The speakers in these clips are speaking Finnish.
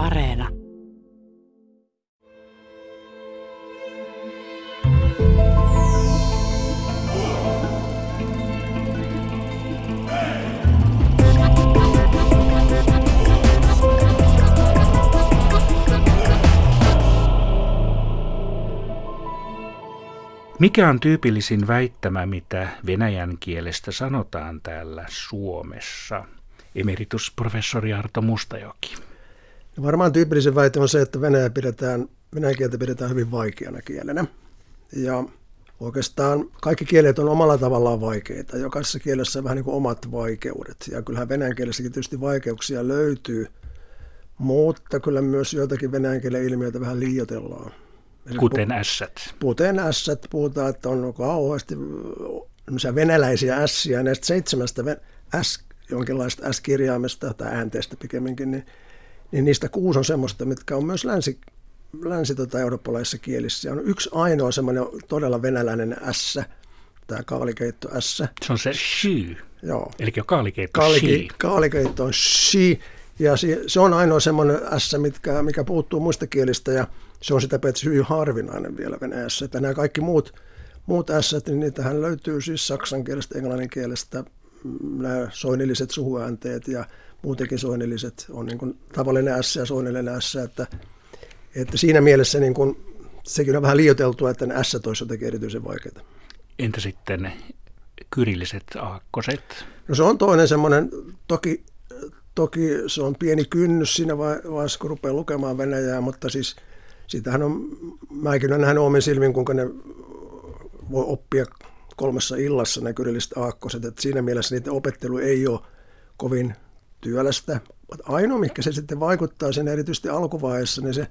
Areena. Mikä on tyypillisin väittämä, mitä venäjän kielestä sanotaan täällä Suomessa? Emeritusprofessori Arto Mustajoki. No varmaan tyypillisin väite on se, että Venäjä pidetään, venäjän kieltä pidetään hyvin vaikeana kielenä. Ja oikeastaan kaikki kielet on omalla tavallaan vaikeita. Jokaisessa kielessä on vähän niin kuin omat vaikeudet. Ja kyllähän venäjän kielessäkin tietysti vaikeuksia löytyy, mutta kyllä myös joitakin venäjän kielen ilmiöitä vähän liioitellaan. Kuten ässät. Kuten ässät, puhutaan, että on kauheasti venäläisiä ässiä, näistä seitsemästä S, jonkinlaista S-kirjaimesta tai äänteestä pikemminkin, niin, niin niistä kuusi on semmoista, mitkä on myös länsi, länsi tota, eurooppalaisissa kielissä. On yksi ainoa semmoinen todella venäläinen S, tämä kaalikeitto S. Se on se shy. Joo. Eli kaalikeitto Kaalike, Kaalikeitto on shi. Ja se on ainoa semmoinen S, mitkä, mikä puuttuu muista kielistä ja se on sitä paitsi hyvin harvinainen vielä Venäjässä. Että nämä kaikki muut, muut S, niin niitähän löytyy siis saksan kielestä, englannin kielestä, mm, nämä soinilliset suhuäänteet ja muutenkin soinilliset on niin kuin tavallinen S ja soinillinen S, että, että siinä mielessä niin kuin, sekin on vähän liioteltua, että ne S toissa tekee erityisen vaikeita. Entä sitten kyrilliset aakkoset? No se on toinen semmoinen, toki, toki se on pieni kynnys siinä vaiheessa, kun rupeaa lukemaan Venäjää, mutta siis – Sitähän on, mäkin olen nähnyt omin silmin, kuinka ne voi oppia kolmessa illassa ne kyrilliset aakkoset. Että siinä mielessä niiden opettelu ei ole kovin työlästä. Ainoa, mikä se sitten vaikuttaa sen erityisesti alkuvaiheessa, niin se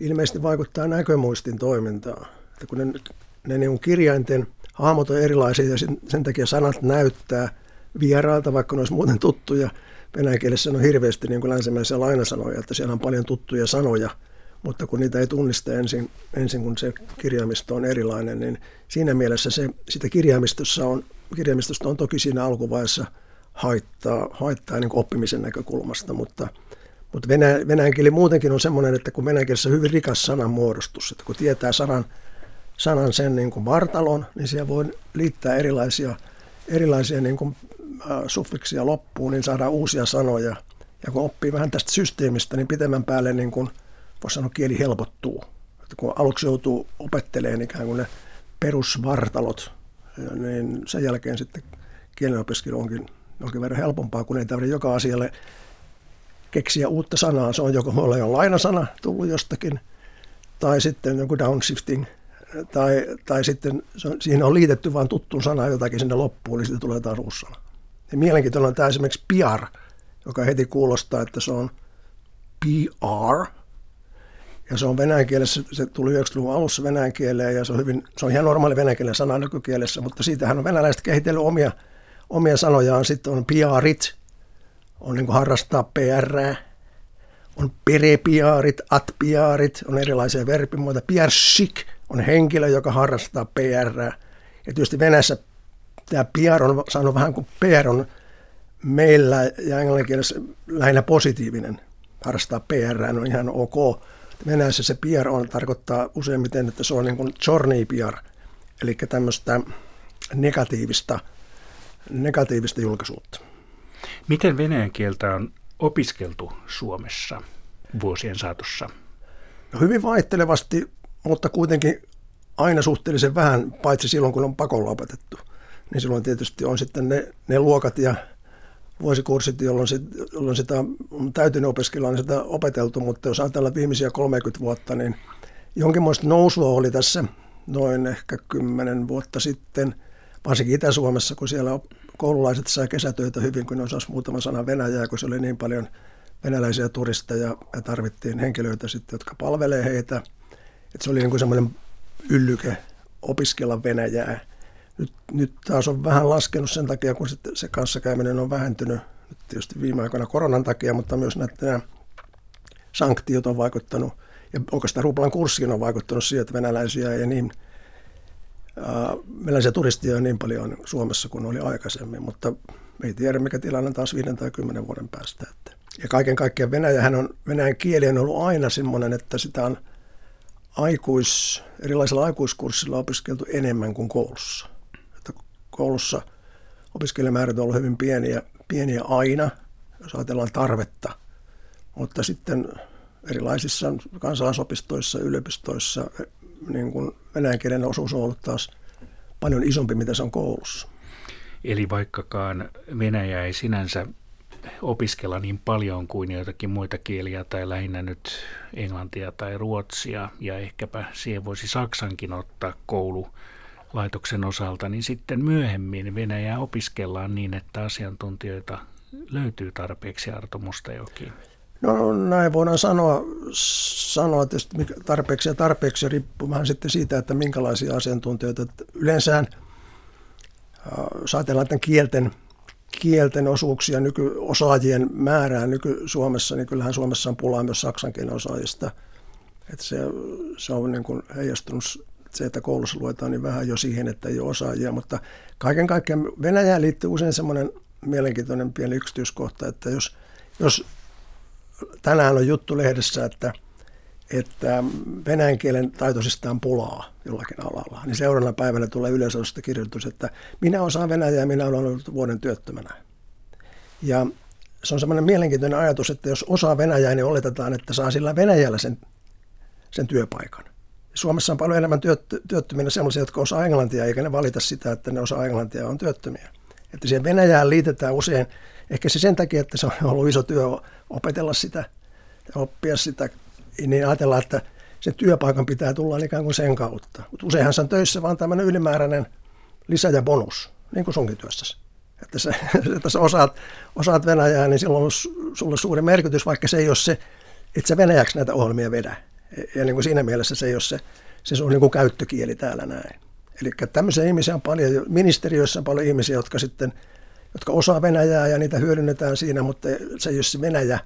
ilmeisesti vaikuttaa näkömuistin toimintaan. Että kun ne, ne niin kirjainten hahmot on erilaisia ja sen, sen takia sanat näyttää vieraalta, vaikka ne olisi muuten tuttuja. Venäjän kielessä on hirveästi niin kuin länsimäisiä lainasanoja, että siellä on paljon tuttuja sanoja – mutta kun niitä ei tunnista ensin, ensin kun se kirjaimisto on erilainen, niin siinä mielessä se, sitä kirjaimistossa on, kirjaimistosta on toki siinä alkuvaiheessa haittaa, haittaa niin oppimisen näkökulmasta, mutta, mutta venäjän, venäjän kieli muutenkin on sellainen, että kun venäjän kielessä on hyvin rikas sananmuodostus, että kun tietää sanan, sanan sen niin kuin vartalon, niin siellä voi liittää erilaisia, erilaisia niin kuin, suffiksia loppuun, niin saadaan uusia sanoja. Ja kun oppii vähän tästä systeemistä, niin pitemmän päälle niin kuin – voisi sanoa, kieli helpottuu. Että kun aluksi joutuu opettelemaan ikään kuin ne perusvartalot, niin sen jälkeen sitten kielenopiskelu onkin jonkin verran helpompaa, kun ei tarvitse joka asialle keksiä uutta sanaa. Se on joko mulla jo lainasana tullut jostakin, tai sitten joku downshifting, tai, tai sitten se on, siihen on liitetty vain tuttuun sana jotakin sinne loppuun, niin sitten tulee taas uusi sana. Ja mielenkiintoinen on tämä esimerkiksi PR, joka heti kuulostaa, että se on PR, ja se on venäjän kielessä, se tuli 90-luvun alussa venäjän kieleen ja se on, hyvin, se on ihan normaali venäjän kielen sana nykykielessä, mutta siitähän on venäläiset kehitellyt omia, omia sanojaan. Sitten on piarit, on niin kuin harrastaa PR, on perepiaarit, atpiaarit, on erilaisia verbimuotoja. Piarsik on henkilö, joka harrastaa PR. Ja tietysti Venäjässä tämä PR on saanut vähän kuin PR on meillä ja englanninkielessä lähinnä positiivinen. Harrastaa PR on ihan ok Venäjässä se PR on, tarkoittaa useimmiten, että se on niin kuin PR, eli tämmöistä negatiivista, negatiivista julkisuutta. Miten venäjän kieltä on opiskeltu Suomessa vuosien saatossa? No hyvin vaihtelevasti, mutta kuitenkin aina suhteellisen vähän, paitsi silloin kun on pakolla opetettu. Niin silloin tietysti on sitten ne, ne luokat ja vuosikurssit, jolloin, sit, jolloin sitä on täytynyt opiskella, niin sitä opeteltu, mutta jos ajatellaan viimeisiä 30 vuotta, niin jonkinlaista nousua oli tässä noin ehkä 10 vuotta sitten, varsinkin Itä-Suomessa, kun siellä koululaiset sai kesätöitä hyvin, kun ne osasivat muutaman sanan Venäjää, kun se oli niin paljon venäläisiä turisteja ja tarvittiin henkilöitä sitten, jotka palvelee heitä. Että se oli niin kuin semmoinen yllyke opiskella Venäjää nyt, nyt taas on vähän laskenut sen takia, kun se kanssakäyminen on vähentynyt nyt tietysti viime aikoina koronan takia, mutta myös nämä sanktiot on vaikuttanut, ja oikeastaan ruplan kurssikin on vaikuttanut siihen, että venäläisiä ja niin, äh, venäläisiä turistia on niin paljon Suomessa kuin oli aikaisemmin, mutta me ei tiedä, mikä tilanne taas viiden tai kymmenen vuoden päästä. Että. Ja kaiken kaikkiaan Venäjähän on, Venäjän kieli on ollut aina semmoinen, että sitä on aikuis, erilaisilla aikuiskurssilla opiskeltu enemmän kuin koulussa. Että koulussa opiskelijamäärät on ollut hyvin pieniä, pieniä aina, jos ajatellaan tarvetta. Mutta sitten erilaisissa kansalaisopistoissa, yliopistoissa niin kuin venäjän kielen osuus on ollut taas paljon isompi, mitä se on koulussa. Eli vaikkakaan Venäjä ei sinänsä opiskella niin paljon kuin joitakin muita kieliä tai lähinnä nyt englantia tai ruotsia ja ehkäpä siihen voisi Saksankin ottaa koululaitoksen osalta, niin sitten myöhemmin Venäjää opiskellaan niin, että asiantuntijoita löytyy tarpeeksi Arto Mustajoki. No näin voidaan sanoa, sanoa tietysti tarpeeksi ja tarpeeksi riippuu vähän sitten siitä, että minkälaisia asiantuntijoita. Yleensä saatellaan tämän kielten, kielten osuuksia, nykyosaajien määrää nyky-Suomessa, niin kyllähän Suomessa on pulaa myös saksan kielen osaajista. Että se, se on niin kuin heijastunut se, että koulussa luetaan niin vähän jo siihen, että ei ole osaajia, mutta kaiken kaikkiaan Venäjään liittyy usein semmoinen mielenkiintoinen pieni yksityiskohta, että jos, jos tänään on juttu lehdessä, että, että venäjän kielen taitoisista on pulaa jollakin alalla, niin seuraavana päivänä tulee yleisöstä kirjoitus, että minä osaan venäjää ja minä olen ollut vuoden työttömänä. Ja se on semmoinen mielenkiintoinen ajatus, että jos osaa venäjää, niin oletetaan, että saa sillä Venäjällä sen, sen työpaikan. Suomessa on paljon enemmän työttöminä sellaisia, jotka osaa englantia, eikä ne valita sitä, että ne osaa englantia on työttömiä. Että siihen Venäjään liitetään usein Ehkä se sen takia, että se on ollut iso työ opetella sitä ja oppia sitä, niin ajatellaan, että se työpaikan pitää tulla ikään kuin sen kautta. Mutta useinhan se on töissä vaan tämmöinen ylimääräinen lisä ja bonus, niin kuin sunkin työssäsi. Että, se, että sä osaat, osaat Venäjää, niin silloin on sulle suuri merkitys, vaikka se ei ole se, että sä venäjäksi näitä ohjelmia vedä. Ja niin kuin siinä mielessä se ei ole se, se on niin kuin käyttökieli täällä näin. Eli tämmöisiä ihmisiä on paljon, ministeriöissä on paljon ihmisiä, jotka sitten – jotka osaa Venäjää ja niitä hyödynnetään siinä, mutta se ei ole se Venäjä,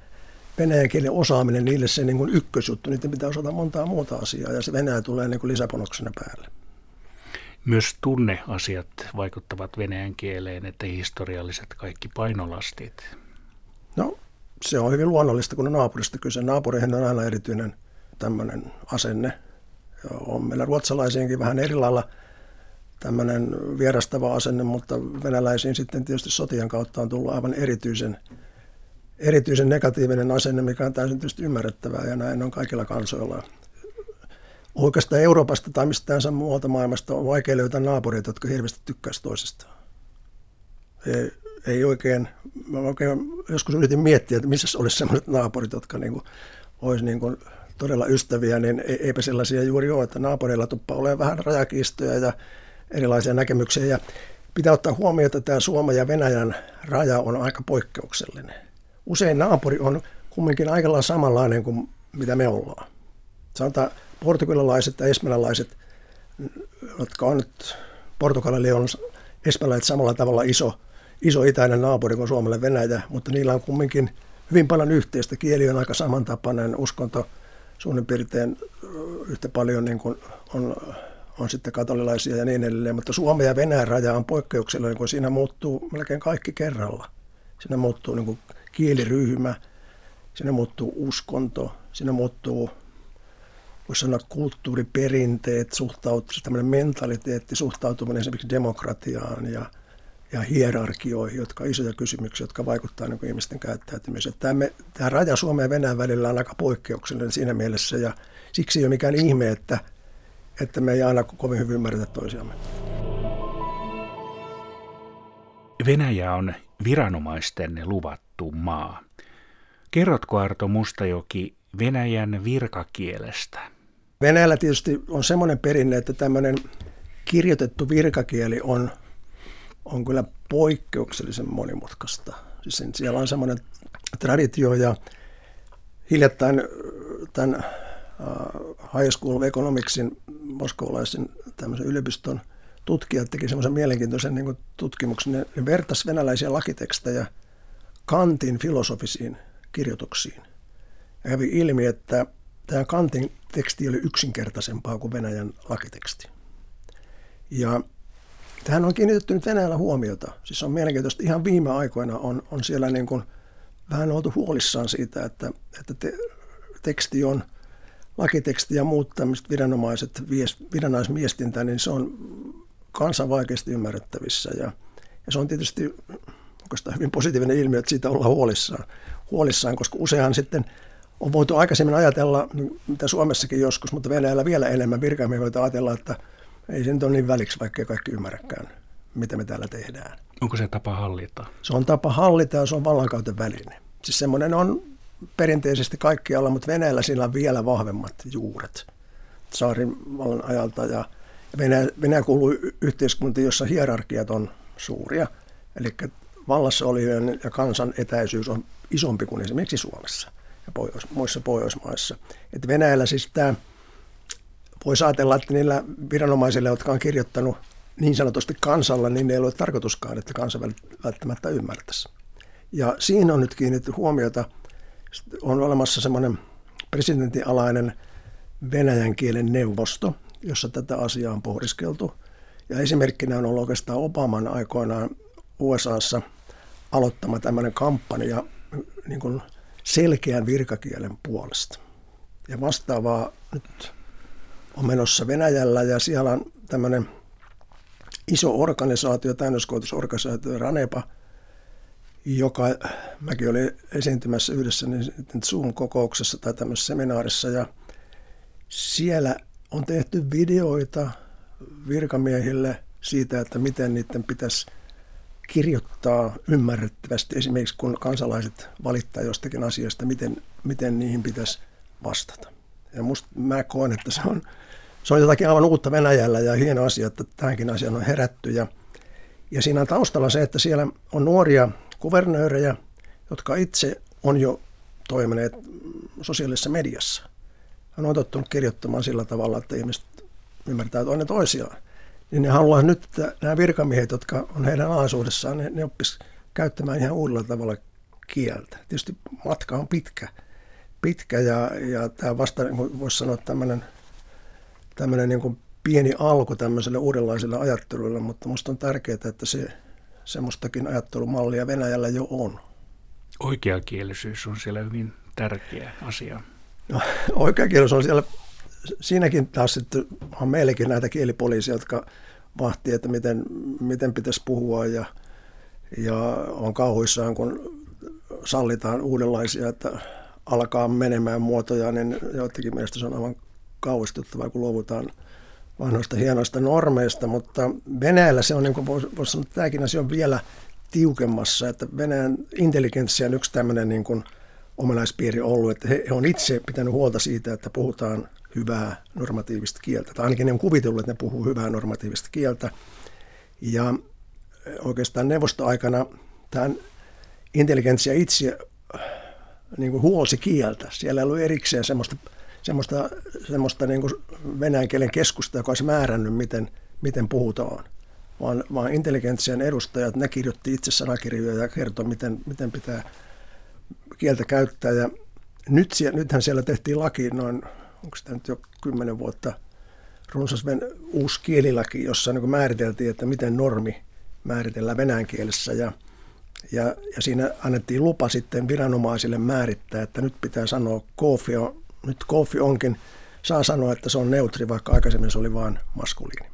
venäjän kielen osaaminen niille se niin kuin ykkösjuttu, niiden pitää osata montaa muuta asiaa ja se Venäjä tulee niin kuin lisäpanoksena päälle. Myös tunneasiat vaikuttavat venäjän kieleen, että historialliset kaikki painolastit. No se on hyvin luonnollista, kun on naapurista kyse. Naapureihin on aina erityinen tämmöinen asenne. On meillä ruotsalaisiinkin vähän eri lailla – tämmöinen vierastava asenne, mutta venäläisiin sitten tietysti sotien kautta on tullut aivan erityisen, erityisen negatiivinen asenne, mikä on täysin tietysti ymmärrettävää ja näin on kaikilla kansoilla. Oikeastaan Euroopasta tai mistään muualta maailmasta on vaikea löytää naapureita, jotka hirveästi tykkäisivät toisistaan. Ei, ei oikein, mä oikein joskus yritin miettiä, että missä olisi sellaiset naapurit, jotka niin kuin, olisi niin kuin todella ystäviä, niin eipä sellaisia juuri ole, että naapureilla tuppa ole vähän rajakiistoja ja erilaisia näkemyksiä. Ja pitää ottaa huomioon, että tämä Suomen ja Venäjän raja on aika poikkeuksellinen. Usein naapuri on kumminkin aika lailla samanlainen kuin mitä me ollaan. Sanotaan portugalilaiset ja espanjalaiset, jotka on nyt, Portugalille on espanjalaiset samalla tavalla iso, iso itäinen naapuri kuin Suomelle Venäjä, mutta niillä on kumminkin hyvin paljon yhteistä. Kieli on aika samantapainen, uskonto suunnin piirtein yhtä paljon niin kuin on on sitten katolilaisia ja niin edelleen, mutta Suomen ja Venäjän raja on poikkeuksellinen, kun siinä muuttuu melkein kaikki kerralla. Siinä muuttuu niin kuin kieliryhmä, siinä muuttuu uskonto, siinä muuttuu voisi sanoa kulttuuriperinteet, suhtautuminen, tämmöinen mentaliteetti, suhtautuminen esimerkiksi demokratiaan ja, ja hierarkioihin, jotka on isoja kysymyksiä, jotka vaikuttavat niin ihmisten käyttäytymiseen. Tämä, tämä raja Suomen ja Venäjän välillä on aika poikkeuksellinen siinä mielessä ja siksi ei ole mikään ihme, että että me ei aina kovin hyvin ymmärretä toisiamme. Venäjä on viranomaisten luvattu maa. Kerrotko Arto Mustajoki Venäjän virkakielestä? Venäjällä tietysti on semmoinen perinne, että tämmöinen kirjoitettu virkakieli on, on kyllä poikkeuksellisen monimutkaista. Siis siellä on semmoinen traditio ja hiljattain tämän High School of Economicsin moskovalaisen tämmöisen yliopiston tutkijat teki semmoisen mielenkiintoisen niin tutkimuksen. Ne vertasi venäläisiä lakitekstejä Kantin filosofisiin kirjoituksiin. Ja kävi ilmi, että tämä Kantin teksti oli yksinkertaisempaa kuin Venäjän lakiteksti. Ja tähän on kiinnitetty nyt Venäjällä huomiota. Siis on mielenkiintoista, ihan viime aikoina on, on siellä niin kuin vähän oltu huolissaan siitä, että, että te, teksti on, lakiteksti ja muut tämmöiset viranomaiset, viranomaismiestintä, niin se on kansan vaikeasti ymmärrettävissä. Ja, ja se on tietysti oikeastaan hyvin positiivinen ilmiö, että siitä ollaan huolissaan, huolissaan koska useinhan sitten on voitu aikaisemmin ajatella, mitä Suomessakin joskus, mutta Venäjällä vielä enemmän virkamiehiä voitu ajatella, että ei se nyt ole niin väliksi, vaikka kaikki ymmärräkään, mitä me täällä tehdään. Onko se tapa hallita? Se on tapa hallita ja se on vallankäytön väline. Siis semmoinen on perinteisesti kaikkialla, mutta Venäjällä sillä on vielä vahvemmat juuret saarin ajalta. Ja Venäjä, Venäjä kuuluu yhteiskuntiin, jossa hierarkiat on suuria. Eli vallassa olijoiden ja kansan etäisyys on isompi kuin esimerkiksi Suomessa ja Pohjois, muissa Pohjoismaissa. Et Venäjällä siis tämä, voisi ajatella, että niillä viranomaisilla, jotka on kirjoittanut niin sanotusti kansalla, niin ei ole tarkoituskaan, että kansa välttämättä ymmärtäisi. Ja siinä on nyt kiinnitetty huomiota, on olemassa semmoinen presidentin alainen venäjän kielen neuvosto, jossa tätä asiaa on pohdiskeltu. Ja esimerkkinä on ollut oikeastaan Obaman aikoinaan USAssa aloittama tämmöinen kampanja niin kuin selkeän virkakielen puolesta. Ja vastaavaa nyt on menossa Venäjällä ja siellä on tämmöinen iso organisaatio, täynnöskoulutusorganisaatio Ranepa, joka mäkin olin esiintymässä yhdessä niin Zoom-kokouksessa tai tämmöisessä seminaarissa ja siellä on tehty videoita virkamiehille siitä, että miten niiden pitäisi kirjoittaa ymmärrettävästi, esimerkiksi kun kansalaiset valittaa jostakin asiasta, miten, miten niihin pitäisi vastata. Ja musta mä koen, että se on, se on jotakin aivan uutta Venäjällä ja hieno asia, että tähänkin asiaan on herätty. Ja, ja siinä on taustalla se, että siellä on nuoria kuvernöörejä, jotka itse on jo toimineet sosiaalisessa mediassa. On otettu kirjoittamaan sillä tavalla, että ihmiset ymmärtää toinen toisiaan niin ne haluaa nyt, että nämä virkamiehet, jotka on heidän alaisuudessaan, ne, ne oppis käyttämään ihan uudella tavalla kieltä. Tietysti matka on pitkä, pitkä ja, ja tämä vasta, niin voisi sanoa, tämmöinen, tämmöinen niin kuin pieni alku tämmöiselle uudenlaiselle ajattelulle, mutta minusta on tärkeää, että se semmoistakin ajattelumallia Venäjällä jo on. Oikeakielisyys on siellä hyvin tärkeä asia. No, oikeakielisyys on siellä siinäkin taas sitten on meillekin näitä kielipoliisia, jotka vahtii, että miten, miten pitäisi puhua ja, ja on kauhuissaan, kun sallitaan uudenlaisia, että alkaa menemään muotoja, niin joidenkin mielestä se on aivan kauhistuttavaa, kun luovutaan vanhoista hienoista normeista, mutta Venäjällä se on, niin kuin voisi vois sanoa, että tämäkin asia on vielä tiukemmassa, että Venäjän intelligenssia on yksi tämmöinen niin kuin omanaispiiri ollut, että he, he on itse pitänyt huolta siitä, että puhutaan hyvää normatiivista kieltä. Tai ainakin ne on kuvitellut, että ne puhuu hyvää normatiivista kieltä. Ja oikeastaan neuvostoaikana tämän intelligentsia itse niin kuin huolsi kieltä. Siellä ei ollut erikseen semmoista, semmoista, semmoista niin kuin venäjän kielen keskusta, joka olisi määrännyt, miten, miten puhutaan. Vaan, vaan intelligentsian edustajat, ne kirjoitti itse sanakirjoja ja kertoi, miten, miten pitää kieltä käyttää. Ja nyt, nythän siellä tehtiin laki noin onko sitä nyt jo kymmenen vuotta, runsas uusi kielilaki, jossa niin määriteltiin, että miten normi määritellään venäjän kielessä ja, ja, ja siinä annettiin lupa sitten viranomaisille määrittää, että nyt pitää sanoa koofi on, nyt koofi onkin, saa sanoa, että se on neutri, vaikka aikaisemmin se oli vain maskuliini.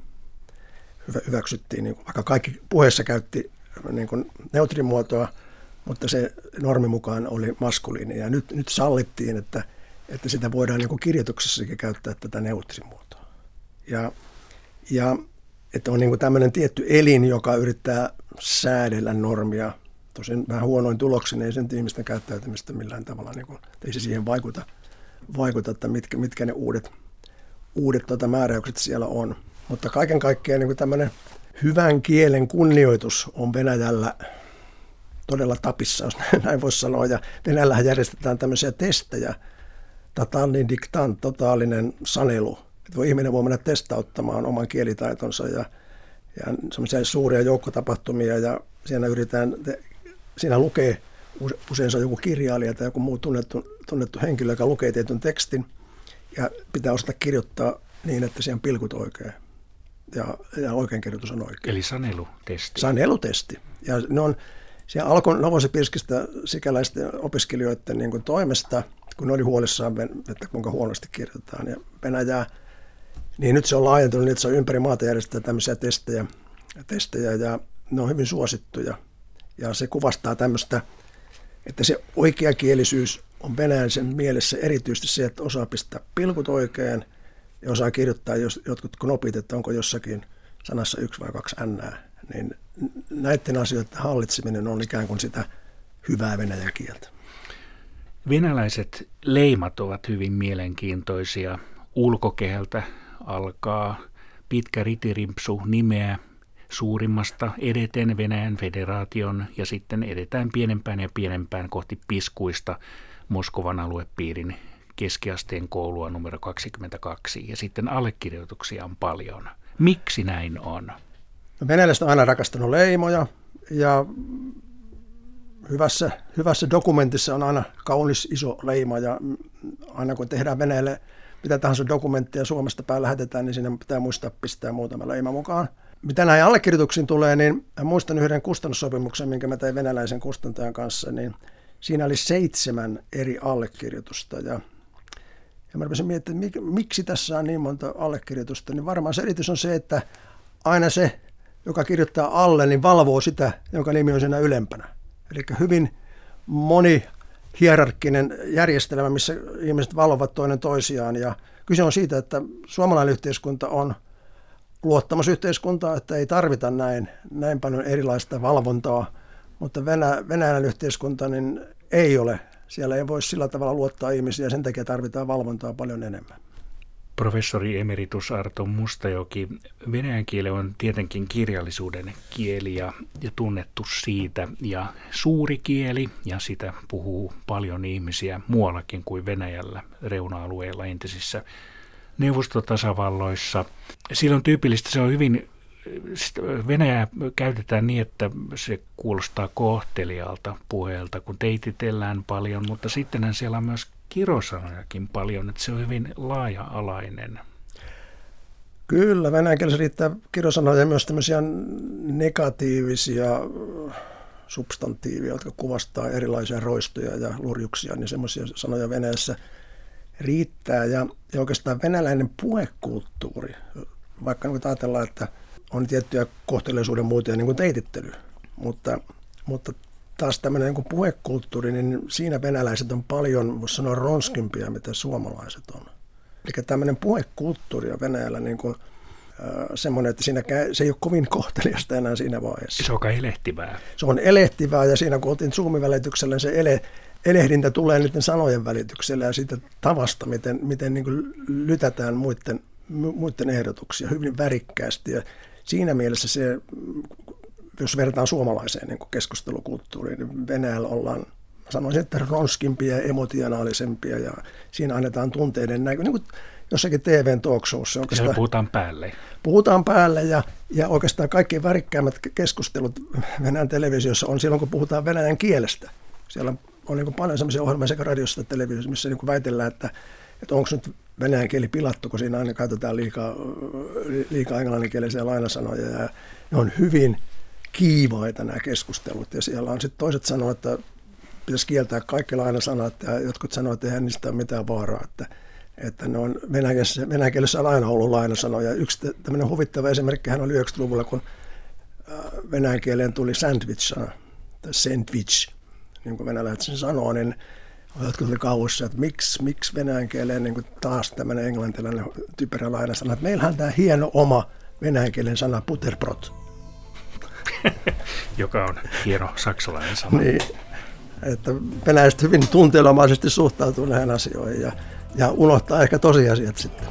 Hyvä, hyväksyttiin, niin vaikka kaikki puheessa käytti niin kuin neutrimuotoa, mutta se normi mukaan oli maskuliini. Ja nyt, nyt sallittiin, että – että sitä voidaan niin kirjoituksessakin käyttää tätä neutrimuotoa. Ja, ja että on niin tämmöinen tietty elin, joka yrittää säädellä normia. Tosin vähän huonoin tuloksin ei sen ihmisten käyttäytymistä millään tavalla, niin kuin, ei se siihen vaikuta, vaikuta että mitkä, mitkä ne uudet, uudet tuota, määräykset siellä on. Mutta kaiken kaikkiaan niin tämmöinen hyvän kielen kunnioitus on Venäjällä todella tapissa, jos näin voisi sanoa. Ja Venäjällähän järjestetään tämmöisiä testejä, totaalinen diktant, totaalinen sanelu. Että voi ihminen voi mennä testauttamaan oman kielitaitonsa ja, ja semmoisia suuria joukkotapahtumia ja siinä yritetään, siinä lukee usein se on joku kirjailija tai joku muu tunnettu, tunnettu henkilö, joka lukee tietyn tekstin ja pitää osata kirjoittaa niin, että siihen on pilkut oikein ja, ja oikein kirjoitus on oikein. Eli sanelutesti. Sanelutesti. Ja ne on, se alkoi Novosibirskistä sikäläisten opiskelijoiden niin kuin toimesta, kun ne oli huolissaan, että kuinka huonosti kirjoitetaan ja Venäjää, niin nyt se on laajentunut niin, että se on ympäri maata järjestetään tämmöisiä testejä, testejä ja ne on hyvin suosittuja. Ja se kuvastaa tämmöistä, että se oikeakielisyys on venäjäisen mielessä erityisesti se, että osaa pistää pilkut oikein ja osaa kirjoittaa jos, jotkut knopit, että onko jossakin sanassa yksi vai kaksi n niin näiden asioiden hallitseminen on ikään kuin sitä hyvää venäjän kieltä. Venäläiset leimat ovat hyvin mielenkiintoisia. Ulkokeheltä alkaa pitkä ritirimpsu nimeä suurimmasta edeten Venäjän federaation ja sitten edetään pienempään ja pienempään kohti piskuista Moskovan aluepiirin keskiasteen koulua numero 22 ja sitten allekirjoituksia on paljon. Miksi näin on? No, venäläiset on aina rakastanut leimoja ja hyvässä, hyvässä dokumentissa on aina kaunis iso leima ja aina kun tehdään Venäjälle mitä tahansa dokumenttia Suomesta päin lähetetään, niin sinne pitää muistaa pistää muutama leima mukaan. Mitä näihin allekirjoituksiin tulee, niin muistan yhden kustannussopimuksen, minkä mä tein venäläisen kustantajan kanssa, niin siinä oli seitsemän eri allekirjoitusta ja ja mä rupesin miettimään, että miksi tässä on niin monta allekirjoitusta, niin varmaan selitys on se, että aina se, joka kirjoittaa alle, niin valvoo sitä, jonka nimi on siinä ylempänä. Eli hyvin moni hierarkkinen järjestelmä, missä ihmiset valvovat toinen toisiaan. Ja kyse on siitä, että suomalainen yhteiskunta on luottamusyhteiskunta, että ei tarvita näin, näin paljon erilaista valvontaa, mutta Venä, Venäjän yhteiskunta niin ei ole. Siellä ei voi sillä tavalla luottaa ihmisiä ja sen takia tarvitaan valvontaa paljon enemmän. Professori emeritus Arto Mustajoki, venäjän kieli on tietenkin kirjallisuuden kieli ja, ja tunnettu siitä ja suuri kieli ja sitä puhuu paljon ihmisiä muuallakin kuin Venäjällä reuna-alueilla entisissä neuvostotasavalloissa. Silloin tyypillistä se on hyvin Venäjä käytetään niin, että se kuulostaa kohtelialta puheelta, kun teititellään paljon, mutta sittenhän siellä on myös kirosanojakin paljon, että se on hyvin laaja-alainen. Kyllä, venäjän kielessä riittää kirosanoja ja myös tämmöisiä negatiivisia substantiivia, jotka kuvastaa erilaisia roistoja ja lurjuksia, niin semmoisia sanoja Venäjässä riittää. Ja, ja oikeastaan venäläinen puhekulttuuri, vaikka nyt ajatellaan, että on tiettyjä kohteliaisuuden muotoja, niin kuin teitittely, mutta, mutta taas tämmöinen niin puhekulttuuri, niin siinä venäläiset on paljon, voisi sanoa, ronskimpia, mitä suomalaiset on. Eli tämmöinen puhekulttuuri on Venäjällä niin kuin, äh, semmoinen, että siinä käy, se ei ole kovin kohteliasta enää siinä vaiheessa. Se on elehtivää. Se on elehtivää ja siinä kun oltiin Zoom-välityksellä, niin se ele, elehdintä tulee niiden sanojen välityksellä ja siitä tavasta, miten, miten niin kuin lytätään muiden, muiden ehdotuksia hyvin värikkäästi. Ja siinä mielessä se jos verrataan suomalaiseen niin keskustelukulttuuriin, niin Venäjällä ollaan, sanoisin, että ronskimpia ja emotionaalisempia ja siinä annetaan tunteiden näkö, niin kuin jossakin TVn talk showssa. Siellä puhutaan päälle. Puhutaan päälle ja, ja oikeastaan kaikki värikkäimmät keskustelut Venäjän televisiossa on silloin, kun puhutaan venäjän kielestä. Siellä on niin paljon sellaisia ohjelmia sekä radiossa että televisiossa, missä niin väitellään, että, että onko nyt venäjän kieli pilattu, kun siinä aina käytetään liikaa, liikaa englanninkielisiä lainasanoja ja ne on hyvin kiivaita nämä keskustelut. Ja siellä on sitten toiset sanoa, että pitäisi kieltää kaikki lainasanat ja jotkut sanoo, että eihän niistä ole mitään vaaraa, että, että ne on venäjäkielessä, venäjäkielessä on aina ollut lainasanoja. Yksi tämmöinen huvittava esimerkki hän oli 90-luvulla, kun äh, venäjän kieleen tuli sandwich-sana, tai sandwich, niin kuin venäläiset sen sanoo, niin jotkut oli kauhussa, että miksi, miksi venäjän kieleen niin kuin taas tämmöinen englantilainen typerä lainasana. Että meillähän tämä hieno oma venäjän kielen sana butterbrot joka on hieno saksalainen sana. Niin, että venäläiset hyvin tunteenomaisesti suhtautuu näihin asioihin ja, ja unohtaa ehkä tosiasiat sitten.